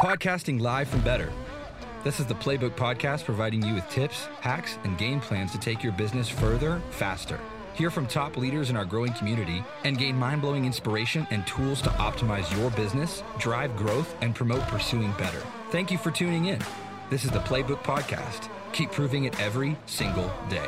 Podcasting live from better. This is the Playbook Podcast providing you with tips, hacks, and game plans to take your business further, faster. Hear from top leaders in our growing community and gain mind blowing inspiration and tools to optimize your business, drive growth, and promote pursuing better. Thank you for tuning in. This is the Playbook Podcast. Keep proving it every single day.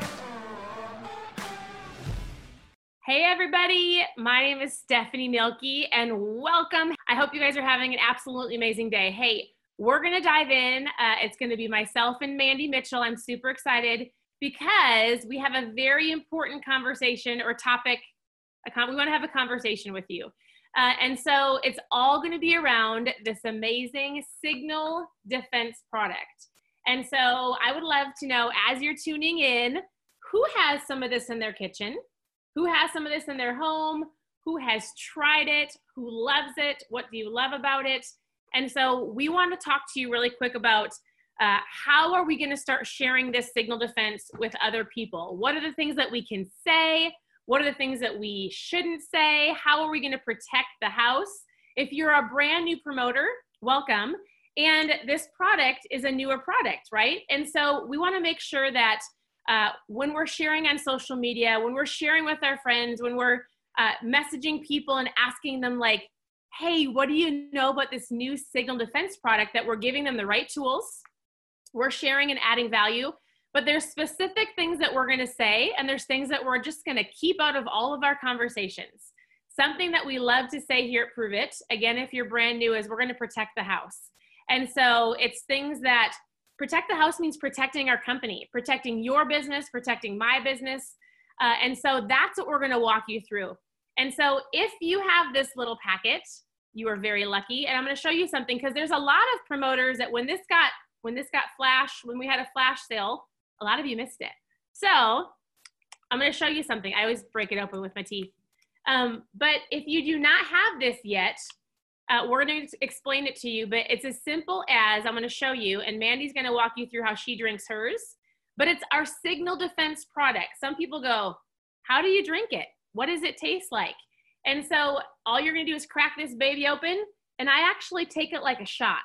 Hey, everybody. My name is Stephanie Mielke, and welcome. I hope you guys are having an absolutely amazing day. Hey, we're going to dive in. Uh, it's going to be myself and Mandy Mitchell. I'm super excited because we have a very important conversation or topic. We want to have a conversation with you. Uh, and so it's all going to be around this amazing signal defense product. And so I would love to know as you're tuning in, who has some of this in their kitchen? who has some of this in their home, who has tried it, who loves it, what do you love about it? And so we want to talk to you really quick about uh, how are we going to start sharing this signal defense with other people? What are the things that we can say? What are the things that we shouldn't say? How are we going to protect the house? If you're a brand new promoter, welcome. And this product is a newer product, right? And so we want to make sure that uh, when we're sharing on social media, when we're sharing with our friends, when we're uh, messaging people and asking them, like, hey, what do you know about this new signal defense product that we're giving them the right tools? We're sharing and adding value, but there's specific things that we're going to say, and there's things that we're just going to keep out of all of our conversations. Something that we love to say here at Pruvit, again, if you're brand new, is we're going to protect the house. And so it's things that protect the house means protecting our company, protecting your business, protecting my business. Uh, and so that's what we're going to walk you through. And so if you have this little packet, you are very lucky. And I'm going to show you something because there's a lot of promoters that when this got when this got flash, when we had a flash sale, a lot of you missed it. So I'm going to show you something. I always break it open with my teeth. Um, but if you do not have this yet, uh, we're going to explain it to you, but it's as simple as I'm going to show you, and Mandy's going to walk you through how she drinks hers. But it's our signal defense product. Some people go, How do you drink it? What does it taste like? And so all you're to do is crack this baby open, and I actually take it like a shot.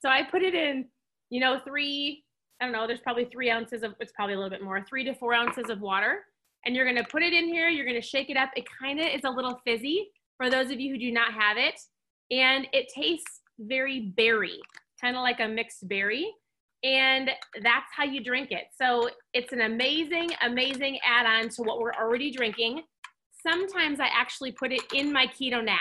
So I put it in, you know, three, I don't know, there's probably three ounces of, it's probably a little bit more, three to four ounces of water. And you're to put it in here, you're to shake it up. It kind of is a little fizzy for those of you who do not have it and it tastes very berry, kind of like a mixed berry. And that's how you drink it. So it's an amazing, amazing add on to what we're already drinking. Sometimes I actually put it in my keto nat.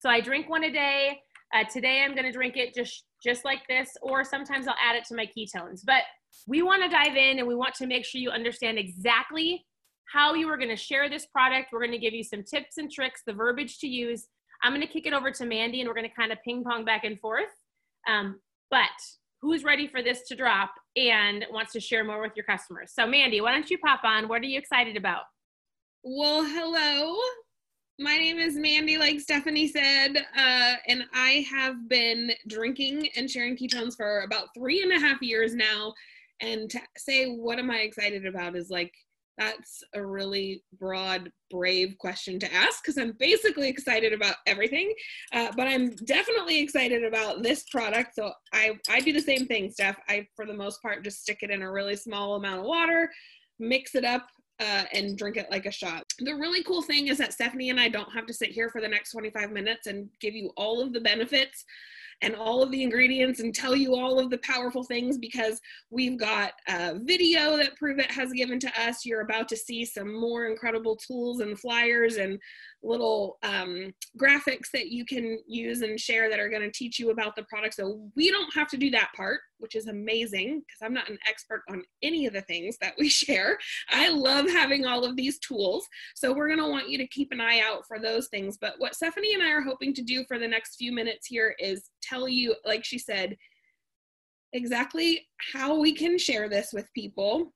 So I drink one a day. Uh, today I'm going to drink it just just like this, or sometimes I'll add it to my ketones. But we want to dive in and we want to make sure you understand exactly how you are going to share this product. We're going to give you some tips and tricks, the verbiage to use, I'm going to kick it over to Mandy and we're going to kind of ping pong back and forth. Um, but who's ready for this to drop and wants to share more with your customers? So, Mandy, why don't you pop on? What are you excited about? Well, hello. My name is Mandy, like Stephanie said, uh, and I have been drinking and sharing ketones for about three and a half years now. And to say, what am I excited about is like that's a really broad, brave question to ask because I'm basically excited about everything. Uh, but I'm definitely excited about this product. So I, I do the same thing, Steph. I, for the most part, just stick it in a really small amount of water, mix it up, uh, and drink it like a shot. The really cool thing is that Stephanie and I don't have to sit here for the next 25 minutes and give you all of the benefits and all of the ingredients and tell you all of the powerful things because we've got a video that Pruvit has given to us. You're about to see some more incredible tools and flyers and little um, graphics that you can use and share that are going to teach you about the product. So we don't have to do that part, which is amazing because I'm not an expert on any of the things that we share. I love having all of these tools. So we're going to want you to keep an eye out for those things. But what Stephanie and I are hoping to do for the next few minutes here is tell you, like she said, exactly how we can share this with people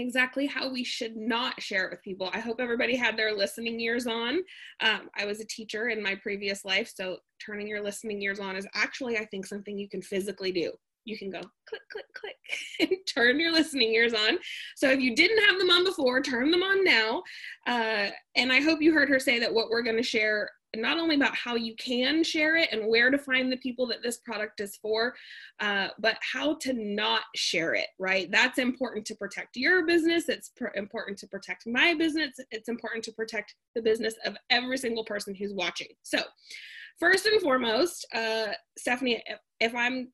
exactly how we should not share it with people. I hope everybody had their listening ears on. Um, I was a teacher in my previous life, so turning your listening ears on is actually, I think, something you can physically do. You can go click, click, click, and turn your listening ears on. So if you didn't have them on before, turn them on now. Uh, and I hope you heard her say that what we're going to share not only about how you can share it and where to find the people that this product is for, uh, but how to not share it, right? That's important to protect your business. It's pr- important to protect my business. It's important to protect the business of every single person who's watching. So, first and foremost, uh, Stephanie, if, if I'm,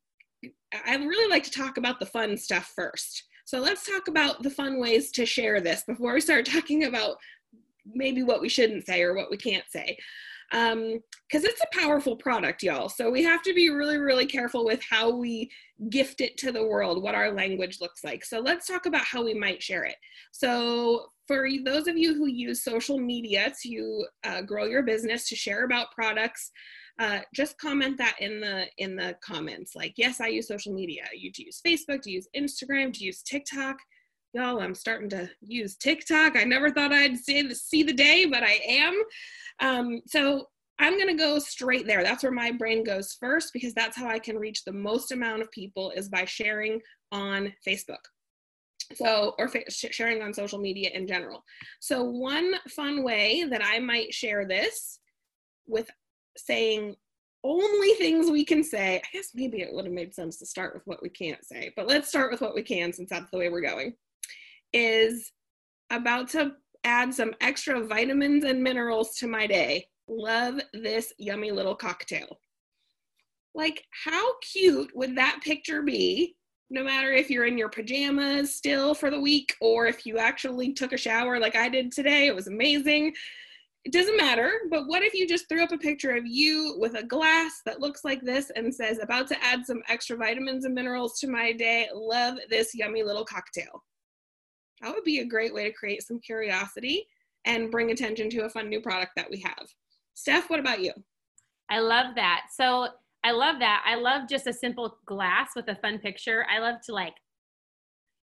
I really like to talk about the fun stuff first. So let's talk about the fun ways to share this before we start talking about maybe what we shouldn't say or what we can't say um because it's a powerful product y'all. So we have to be really really careful with how we gift it to the world what our language looks like. So let's talk about how we might share it. So for those of you who use social media to uh, grow your business to share about products uh, just comment that in the in the comments. Like yes i use social media. You to use facebook? Do you use instagram? Do you use tiktok y'all i'm starting to use tiktok. I never thought i'd see the, see the day but i am. Um, so i'm going to go straight there. That's where my brain goes first because that's how i can reach the most amount of people is by sharing on facebook. So or fa- sharing on social media in general. So one fun way that i might share this with saying only things we can say i guess maybe it would have made sense to start with what we can't say but let's start with what we can since that's the way we're going is about to add some extra vitamins and minerals to my day. Love this yummy little cocktail. Like, how cute would that picture be? No matter if you're in your pajamas still for the week or if you actually took a shower like I did today, it was amazing. It doesn't matter, but what if you just threw up a picture of you with a glass that looks like this and says, about to add some extra vitamins and minerals to my day. Love this yummy little cocktail. That would be a great way to create some curiosity and bring attention to a fun new product that we have. Steph, what about you? I love that. So I love that. I love just a simple glass with a fun picture. I love to like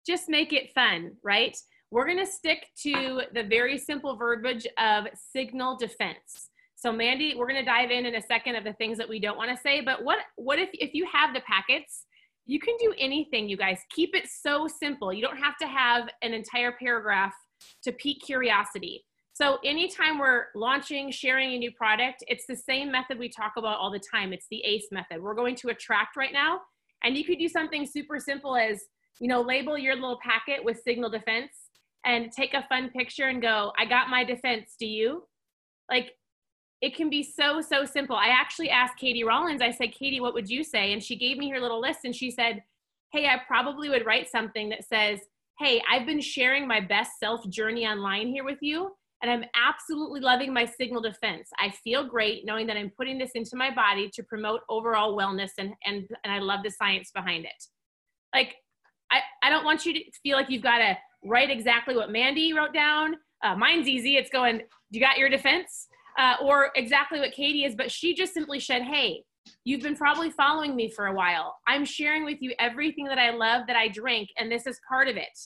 just make it fun, right? We're going to stick to the very simple verbiage of signal defense. So Mandy, we're going to dive in in a second of the things that we don't want to say, but what what if if you have the packets you can do anything, you guys. Keep it so simple. You don't have to have an entire paragraph to pique curiosity. So, anytime we're launching, sharing a new product, it's the same method we talk about all the time. It's the ACE method. We're going to attract right now. And you could do something super simple as, you know, label your little packet with signal defense and take a fun picture and go, I got my defense. Do you? Like, it can be so so simple. I actually asked katie rollins i said katie what would you say? And she gave me her little list and she said hey i probably would write something that says hey i've been sharing my best self journey online here with you and i'm absolutely loving my signal defense. I feel great knowing that i'm putting this into my body to promote overall wellness and and, and i love the science behind it like I, I don't want you to feel like you've got to write exactly what mandy wrote down. Uh, mine's easy. It's going you got your defense uh, or exactly what Katie is, but she just simply said, Hey, you've been probably following me for a while. I'm sharing with you everything that I love that I drink, and this is part of it.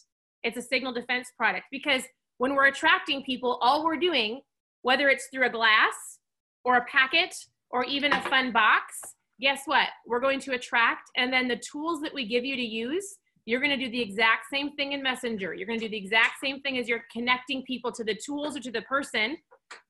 It's a signal defense product because when we're attracting people, all we're doing, whether it's through a glass or a packet or even a fun box, guess what? We're going to attract, and then the tools that we give you to use, you're going to do the exact same thing in Messenger. You're going to do the exact same thing as you're connecting people to the tools or to the person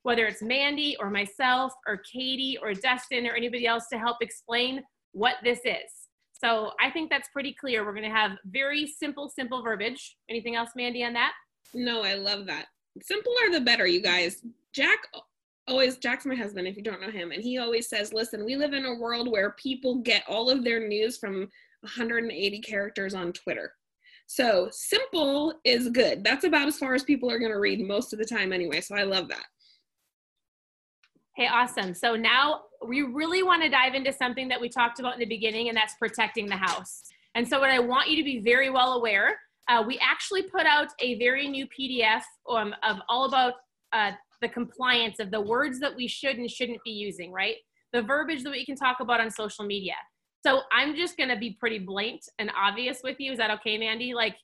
whether it's Mandy or myself or Katie or Dustin or anybody else to help explain what this is. So I think that's pretty clear. We're going to have very simple, simple verbiage. Anything else, Mandy, on that? No, I love that. Simpler the better, you guys. Jack always, Jack's my husband, if you don't know him, and he always says, listen, we live in a world where people get all of their news from 180 characters on Twitter. So simple is good. That's about as far as people are going to read most of the time anyway. So I love that. Hey, awesome. So now we really want to dive into something that we talked about in the beginning, and that's protecting the house. And so, what I want you to be very well aware, uh, we actually put out a very new PDF um, of all about uh, the compliance of the words that we should and shouldn't be using, right? The verbiage that we can talk about on social media. So, I'm just going to be pretty blatant and obvious with you. Is that okay, Mandy? Like,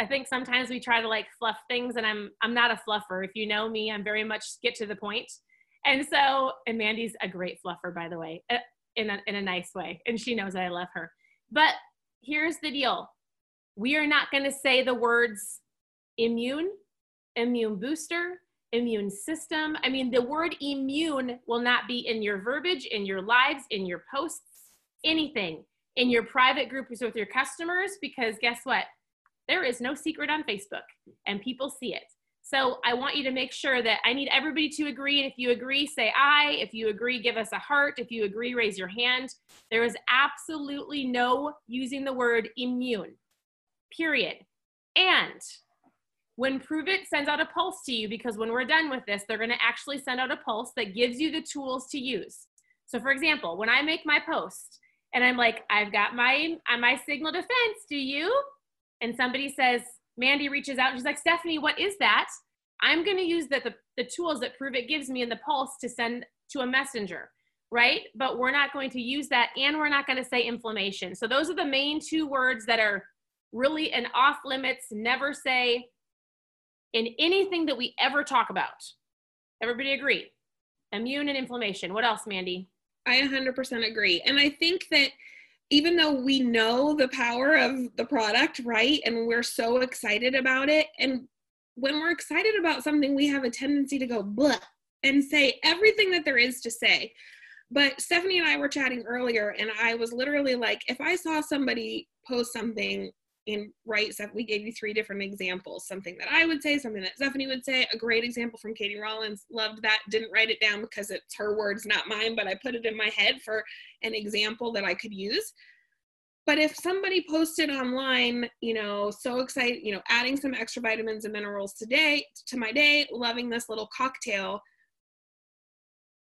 I think sometimes we try to like fluff things, and I'm I'm not a fluffer. If you know me, I'm very much get to the point. And so, and Mandy's a great fluffer, by the way, uh, in a, in a nice way. And she knows that I love her. But here's the deal we are not going to say the words immune, immune booster, immune system. I mean, the word immune will not be in your verbiage, in your lives, in your posts, anything, in your private groups with your customers, because guess what? There is no secret on Facebook and people see it. So I want you to make sure that I need everybody to agree. And if you agree, say aye. If you agree, give us a heart. If you agree, raise your hand. There is absolutely no using the word immune, period. And when Pruvit sends out a pulse to you, because when we're done with this, they're to actually send out a pulse that gives you the tools to use. So, for example, when I make my post and I'm like, I've got my my signal defense, do you? And somebody says, Mandy reaches out and she's like, Stephanie, what is that? I'm going to use the, the, the tools that Pruvit gives me in the pulse to send to a messenger, right? But we're not going to use that and we're not going to say inflammation. So those are the main two words that are really an off limits, never say in anything that we ever talk about. Everybody agree? Immune and inflammation. What else, Mandy? I 100% agree. And I think that even though we know the power of the product, right? And we're so excited about it. And when we're excited about something, we have a tendency to go blah and say everything that there is to say. But Stephanie and I were chatting earlier, and I was literally like, if I saw somebody post something in right stuff, we gave you three different examples something that I would say, something that Stephanie would say. A great example from Katie Rollins, loved that. Didn't write it down because it's her words, not mine, but I put it in my head for an example that I could use. But if somebody posted online, you know, so excited, you know, adding some extra vitamins and minerals today to my day, loving this little cocktail,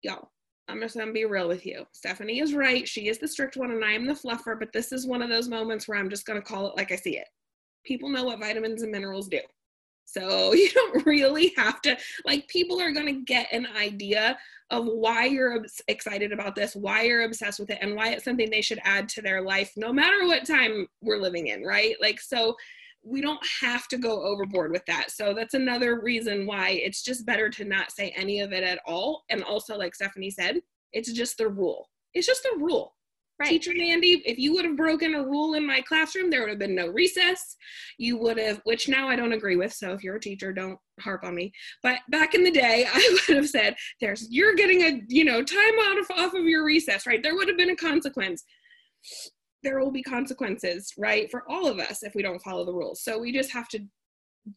yo, I'm just gonna be real with you. Stephanie is right. She is the strict one and I am the fluffer, but this is one of those moments where I'm just gonna call it like I see it. People know what vitamins and minerals do. So you don't really have to, like, people are going to get an idea of why you're excited about this, why you're obsessed with it, and why it's something they should add to their life, no matter what time we're living in, right? Like, so we don't have to go overboard with that. So that's another reason why it's just better to not say any of it at all. And also, like Stephanie said, it's just the rule. It's just a rule. Right. Teacher Mandy, if you would have broken a rule in my classroom, there would have been no recess. You would have, which now I don't agree with. So if you're a teacher, don't harp on me. But back in the day, I would have said, "There's you're getting a you know time out of off of your recess, right? There would have been a consequence. There will be consequences, right, for all of us if we don't follow the rules. So we just have to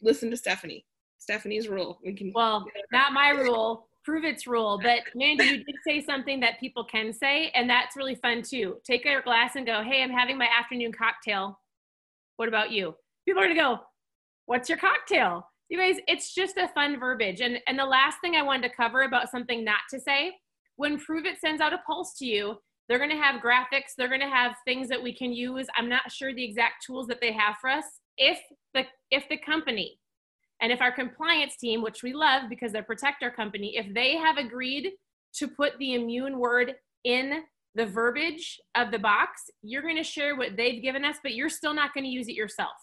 listen to Stephanie. Stephanie's rule. We can. Well, not my rule. Pruvit's rule. But Mandy, you did say something that people can say, and that's really fun too. Take your glass and go, hey, I'm having my afternoon cocktail. What about you? People are gonna go, what's your cocktail? You guys, it's just a fun verbiage. And and the last thing I wanted to cover about something not to say, when Pruvit sends out a pulse to you, they're gonna have graphics, they're gonna have things that we can use. I'm not sure the exact tools that they have for us. If the if the company and if our compliance team, which we love because they're protect our company, if they have agreed to put the immune word in the verbiage of the box, you're going to share what they've given us, but you're still not going to use it yourself.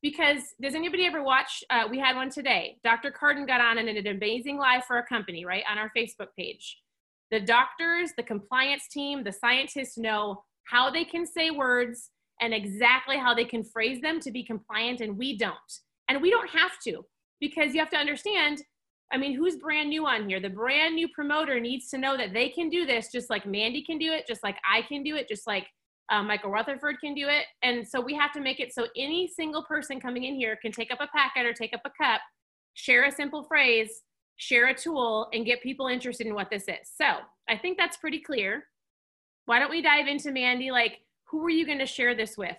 Because does anybody ever watch? Uh, we had one today. Dr. Carden got on and did an amazing live for our company, right, on our Facebook page. The doctors, the compliance team, the scientists know how they can say words and exactly how they can phrase them to be compliant, and we don't. And we don't have to because you have to understand I mean, who's brand new on here? The brand new promoter needs to know that they can do this just like Mandy can do it, just like I can do it, just like uh, Michael Rutherford can do it. And so we have to make it so any single person coming in here can take up a packet or take up a cup, share a simple phrase, share a tool, and get people interested in what this is. So I think that's pretty clear. Why don't we dive into Mandy? Like, who are you going to share this with?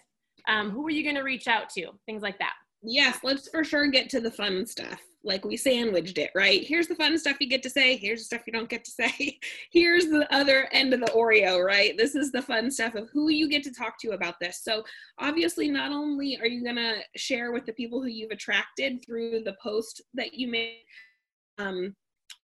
Um, who are you going to reach out to? Things like that yes, let's for sure get to the fun stuff. Like we sandwiched it, right? Here's the fun stuff you get to say. Here's the stuff you don't get to say. Here's the other end of the Oreo, right? This is the fun stuff of who you get to talk to about this. So, obviously, not only are you going to share with the people who you've attracted through the post that you made, um,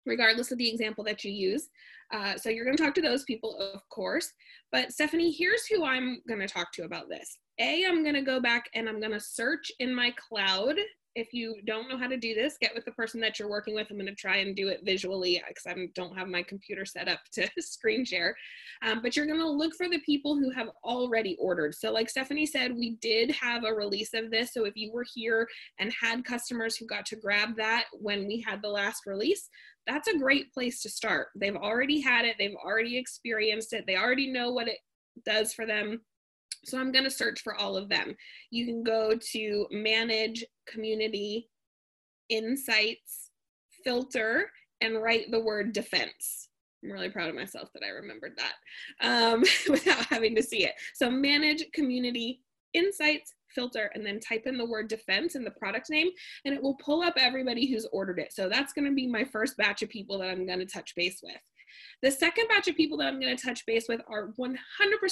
regardless of the example that you use. Uh, so, you're going to talk to those people, of course. But, Stephanie, here's who I'm going to talk to about this. A, I'm going to go back and I'm going to search in my cloud if you don't know how to do this, get with the person that you're working with. I'm going to try and do it visually because I don't have my computer set up to screen share. Um, but you're going to look for the people who have already ordered. So, like Stephanie said, we did have a release of this. So, if you were here and had customers who got to grab that when we had the last release, that's a great place to start. They've already had it, they've already experienced it, they already know what it does for them so I'm going to search for all of them. You can go to manage community insights filter and write the word defense. I'm really proud of myself that I remembered that um, without having to see it. So manage community insights filter and then type in the word defense in the product name and it will pull up everybody who's ordered it. So that's going to be my first batch of people that I'm going to touch base with. The second batch of people that I'm going to touch base with are 100%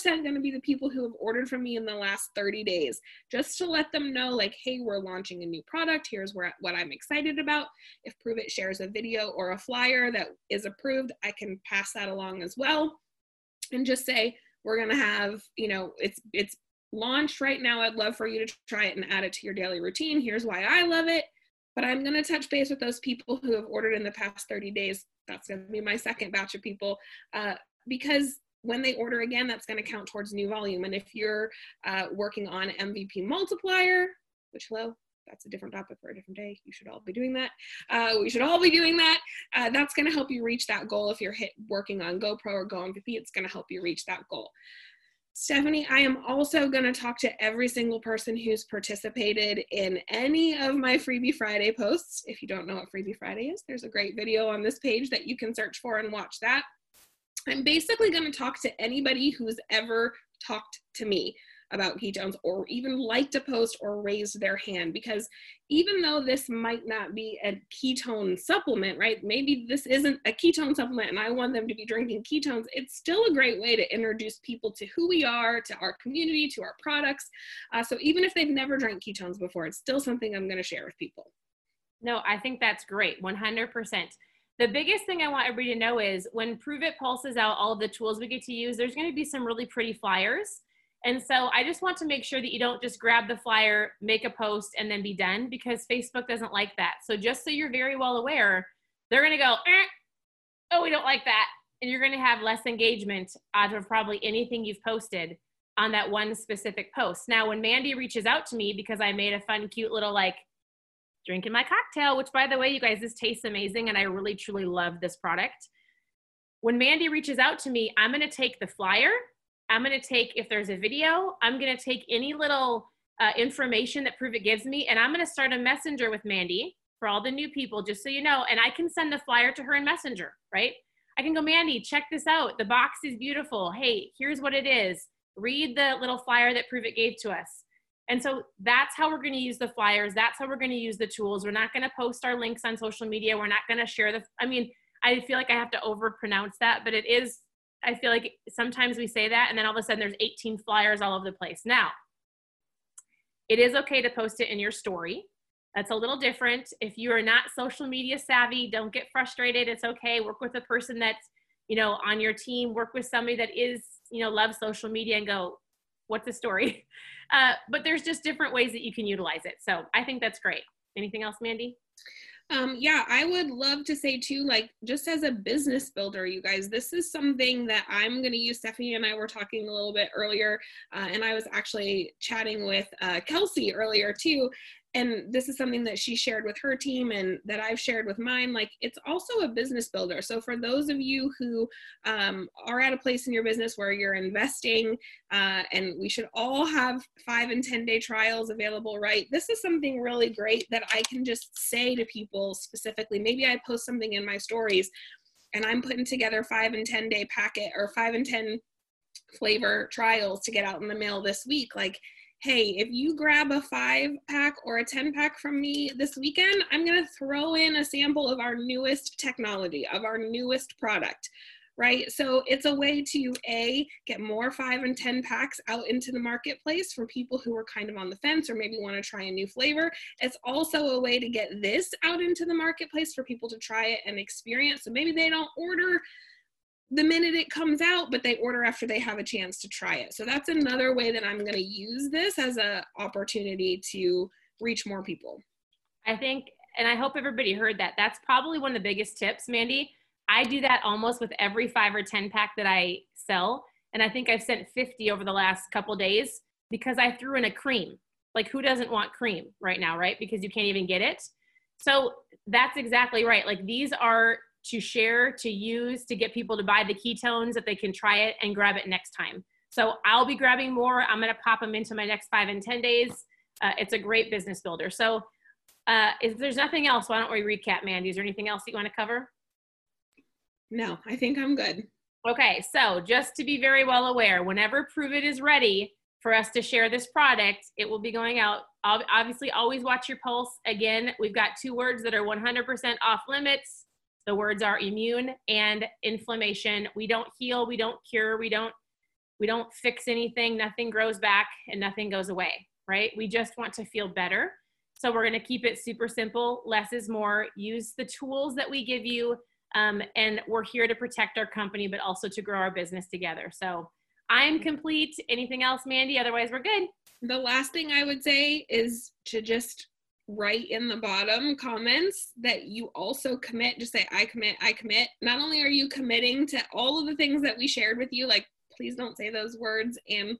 going to be the people who have ordered from me in the last 30 days, just to let them know, like, hey, we're launching a new product. Here's where what I'm excited about. If Pruvit shares a video or a flyer that is approved, I can pass that along as well, and just say we're going to have, you know, it's it's launched right now. I'd love for you to try it and add it to your daily routine. Here's why I love it. But I'm going to touch base with those people who have ordered in the past 30 days that's going to be my second batch of people uh, because when they order again, that's going to count towards new volume. And if you're uh, working on MVP multiplier, which hello, that's a different topic for a different day. You should all be doing that. Uh, we should all be doing that. Uh, that's going to help you reach that goal. If you're hit working on GoPro or Go MVP, it's going to help you reach that goal. Stephanie, I am also going to talk to every single person who's participated in any of my Freebie Friday posts. If you don't know what Freebie Friday is, there's a great video on this page that you can search for and watch that. I'm basically going to talk to anybody who's ever talked to me about ketones or even liked a post or raised their hand because even though this might not be a ketone supplement, right? Maybe this isn't a ketone supplement and I want them to be drinking ketones. It's still a great way to introduce people to who we are, to our community, to our products. Uh, so even if they've never drank ketones before, it's still something I'm going to share with people. No, I think that's great. 100%. The biggest thing I want everybody to know is when Pruvit pulses out all the tools we get to use, there's going to be some really pretty flyers and so I just want to make sure that you don't just grab the flyer, make a post, and then be done because Facebook doesn't like that. So just so you're very well aware, they're going to go, eh, oh, we don't like that. And you're going to have less engagement out of probably anything you've posted on that one specific post. Now, when Mandy reaches out to me because I made a fun, cute little like drinking my cocktail, which by the way, you guys, this tastes amazing and I really, truly love this product. When Mandy reaches out to me, I'm to take the flyer I'm going to take, if there's a video, I'm going to take any little uh, information that Pruvit gives me, and I'm going to start a messenger with Mandy for all the new people, just so you know. And I can send the flyer to her in Messenger, right? I can go, Mandy, check this out. The box is beautiful. Hey, here's what it is. Read the little flyer that Pruvit gave to us. And so that's how we're going to use the flyers. That's how we're going to use the tools. We're not going to post our links on social media. We're not going to share the, I mean, I feel like I have to over pronounce that, but it is I feel like sometimes we say that and then all of a sudden there's 18 flyers all over the place. Now, it is okay to post it in your story. That's a little different. If you are not social media savvy, don't get frustrated. It's okay. Work with a person that's, you know, on your team. Work with somebody that is, you know, loves social media and go, what's the story? Uh, but there's just different ways that you can utilize it. So I think that's great. Anything else, Mandy? Um, yeah, I would love to say too, like just as a business builder, you guys, this is something that I'm going to use. Stephanie and I were talking a little bit earlier, uh, and I was actually chatting with uh, Kelsey earlier too and this is something that she shared with her team and that I've shared with mine. Like it's also a business builder. So for those of you who um, are at a place in your business where you're investing, uh, and we should all have five and 10 day trials available, right? This is something really great that I can just say to people specifically. Maybe I post something in my stories and I'm putting together five and 10 day packet or five and 10 flavor trials to get out in the mail this week. Like, hey, if you grab a five pack or a 10 pack from me this weekend, I'm going to throw in a sample of our newest technology, of our newest product, right? So it's a way to A, get more five and 10 packs out into the marketplace for people who are kind of on the fence or maybe want to try a new flavor. It's also a way to get this out into the marketplace for people to try it and experience. So maybe they don't order the minute it comes out, but they order after they have a chance to try it. So that's another way that I'm going to use this as an opportunity to reach more people. I think, and I hope everybody heard that. That's probably one of the biggest tips, Mandy. I do that almost with every five or 10 pack that I sell. And I think I've sent 50 over the last couple days because I threw in a cream. Like, who doesn't want cream right now, right? Because you can't even get it. So that's exactly right. Like, these are to share, to use, to get people to buy the ketones that they can try it and grab it next time. So I'll be grabbing more. I'm going to pop them into my next five and 10 days. Uh, it's a great business builder. So uh, if there's nothing else, why don't we recap, Mandy? Is there anything else that you want to cover? No, I think I'm good. Okay, so just to be very well aware, whenever Pruvit is ready for us to share this product, it will be going out. Obviously, always watch your pulse. Again, we've got two words that are 100% off limits. The words are immune and inflammation. We don't heal, we don't cure, we don't we don't fix anything, nothing grows back and nothing goes away, right? We just want to feel better. So we're going to keep it super simple. Less is more. Use the tools that we give you. Um, and we're here to protect our company, but also to grow our business together. So I am complete. Anything else, Mandy? Otherwise, we're good. The last thing I would say is to just write in the bottom comments that you also commit. Just say, I commit, I commit. Not only are you committing to all of the things that we shared with you, like please don't say those words and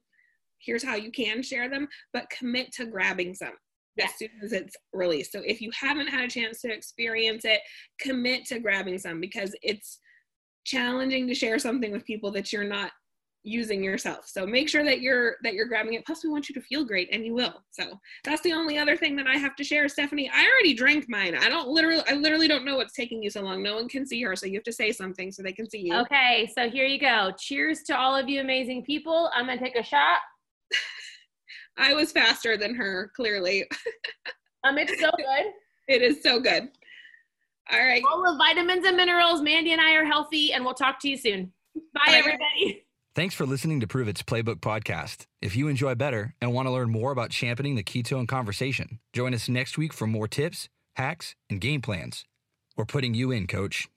here's how you can share them but commit to grabbing some as soon as it's released so if you haven't had a chance to experience it commit to grabbing some because it's challenging to share something with people that you're not using yourself. So make sure that you're that you're grabbing it. Plus, we want you to feel great, and you will. So that's the only other thing that I have to share, Stephanie. I already drank mine. I don't literally, I literally don't know what's taking you so long. No one can see her, so you have to say something so they can see you. Okay, so here you go. Cheers to all of you amazing people. I'm gonna take a shot. I was faster than her, clearly. um, it's so good. It is so good. All right. All of vitamins and minerals. Mandy and I are healthy, and we'll talk to you soon. Bye, Bye. everybody. Thanks for listening to Pruvit's Playbook podcast. If you enjoy better and want to learn more about championing the ketone conversation, join us next week for more tips, hacks, and game plans. We're putting you in, coach.